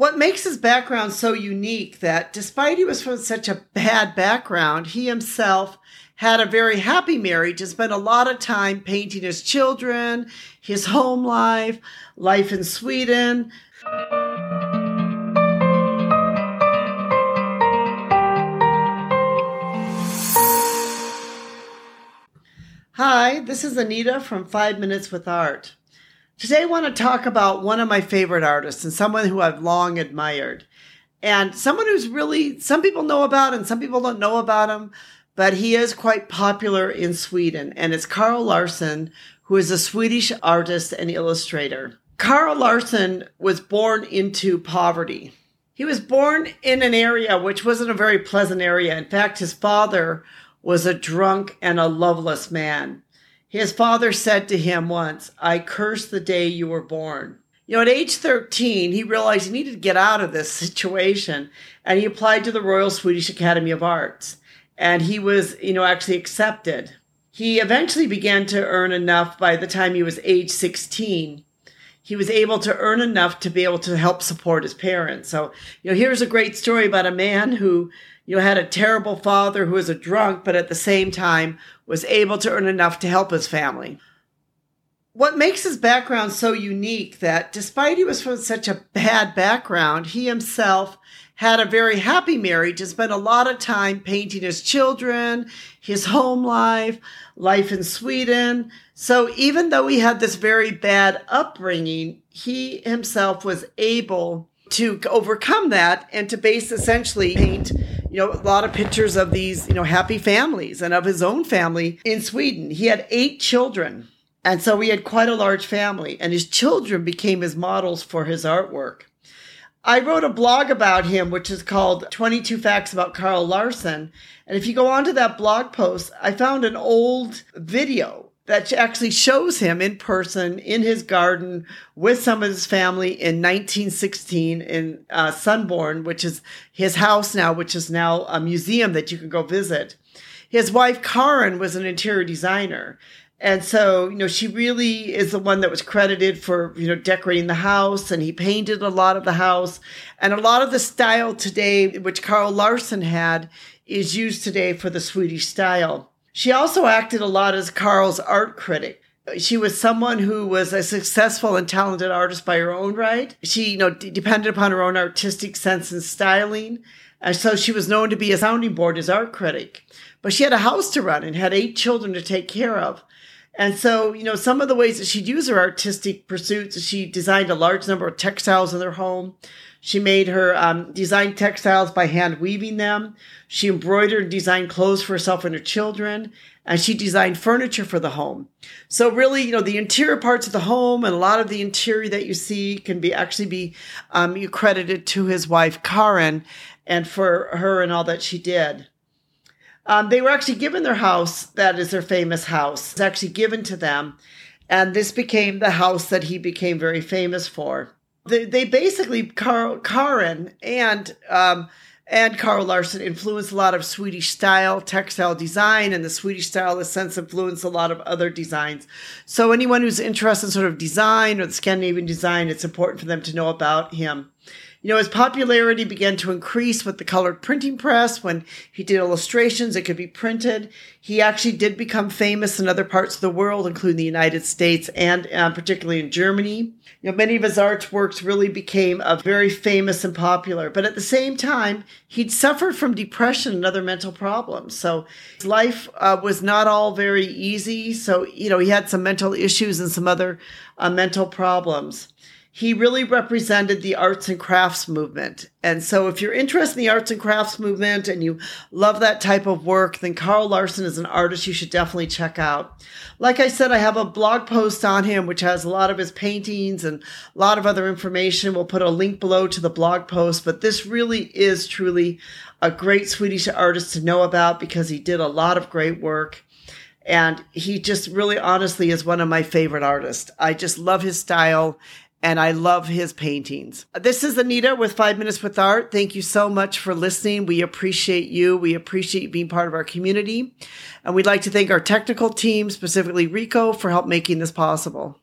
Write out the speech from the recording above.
What makes his background so unique that despite he was from such a bad background, he himself had a very happy marriage and spent a lot of time painting his children, his home life, life in Sweden. Hi, this is Anita from Five Minutes with Art. Today I want to talk about one of my favorite artists and someone who I've long admired. And someone who's really, some people know about and some people don't know about him, but he is quite popular in Sweden. And it's Carl Larsson, who is a Swedish artist and illustrator. Carl Larsson was born into poverty. He was born in an area which wasn't a very pleasant area. In fact, his father was a drunk and a loveless man. His father said to him once, I curse the day you were born. You know, at age 13, he realized he needed to get out of this situation and he applied to the Royal Swedish Academy of Arts. And he was, you know, actually accepted. He eventually began to earn enough by the time he was age 16. He was able to earn enough to be able to help support his parents. So, you know, here's a great story about a man who you know, had a terrible father who was a drunk, but at the same time was able to earn enough to help his family. What makes his background so unique that despite he was from such a bad background, he himself had a very happy marriage and spent a lot of time painting his children, his home life, life in Sweden. So even though he had this very bad upbringing, he himself was able to overcome that and to base essentially paint you know, a lot of pictures of these, you know, happy families and of his own family in Sweden. He had eight children. And so he had quite a large family, and his children became his models for his artwork. I wrote a blog about him, which is called 22 Facts About Carl Larsson. And if you go onto that blog post, I found an old video that actually shows him in person in his garden with some of his family in 1916 in uh, Sundborn, which is his house now, which is now a museum that you can go visit. His wife, Karin, was an interior designer. And so, you know, she really is the one that was credited for, you know, decorating the house and he painted a lot of the house. And a lot of the style today, which Carl Larsson had, is used today for the Swedish style. She also acted a lot as Carl's art critic. She was someone who was a successful and talented artist by her own right. She, you know, d- depended upon her own artistic sense and styling. And so she was known to be a sounding board as art critic. But she had a house to run and had eight children to take care of. And so, you know, some of the ways that she'd use her artistic pursuits, she designed a large number of textiles in their home. She made her um, design textiles by hand weaving them. She embroidered and designed clothes for herself and her children. And she designed furniture for the home. So really, you know, the interior parts of the home and a lot of the interior that you see can be actually be um, credited to his wife, Karin, and for her and all that she did. Um, they were actually given their house, that is their famous house. It's actually given to them. And this became the house that he became very famous for they, they basically Carl Karin and um, and Carl Larsson influenced a lot of Swedish style textile design, and the Swedish style has since influenced a lot of other designs. So anyone who's interested in sort of design or the Scandinavian design, it's important for them to know about him. You know, his popularity began to increase with the colored printing press. When he did illustrations, it could be printed. He actually did become famous in other parts of the world, including the United States and uh, particularly in Germany. You know, many of his artworks really became uh, very famous and popular. But at the same time, he'd suffered from depression and other mental problems. So his life uh, was not all very easy. So, you know, he had some mental issues and some other uh, mental problems he really represented the arts and crafts movement. And so if you're interested in the arts and crafts movement and you love that type of work, then Carl Larsson is an artist you should definitely check out. Like I said, I have a blog post on him, which has a lot of his paintings and a lot of other information. We'll put a link below to the blog post, but this really is truly a great Swedish artist to know about because he did a lot of great work. And he just really honestly is one of my favorite artists. I just love his style and I love his paintings. This is Anita with Five Minutes with Art. Thank you so much for listening. We appreciate you. We appreciate you being part of our community. And we'd like to thank our technical team, specifically Rico, for help making this possible.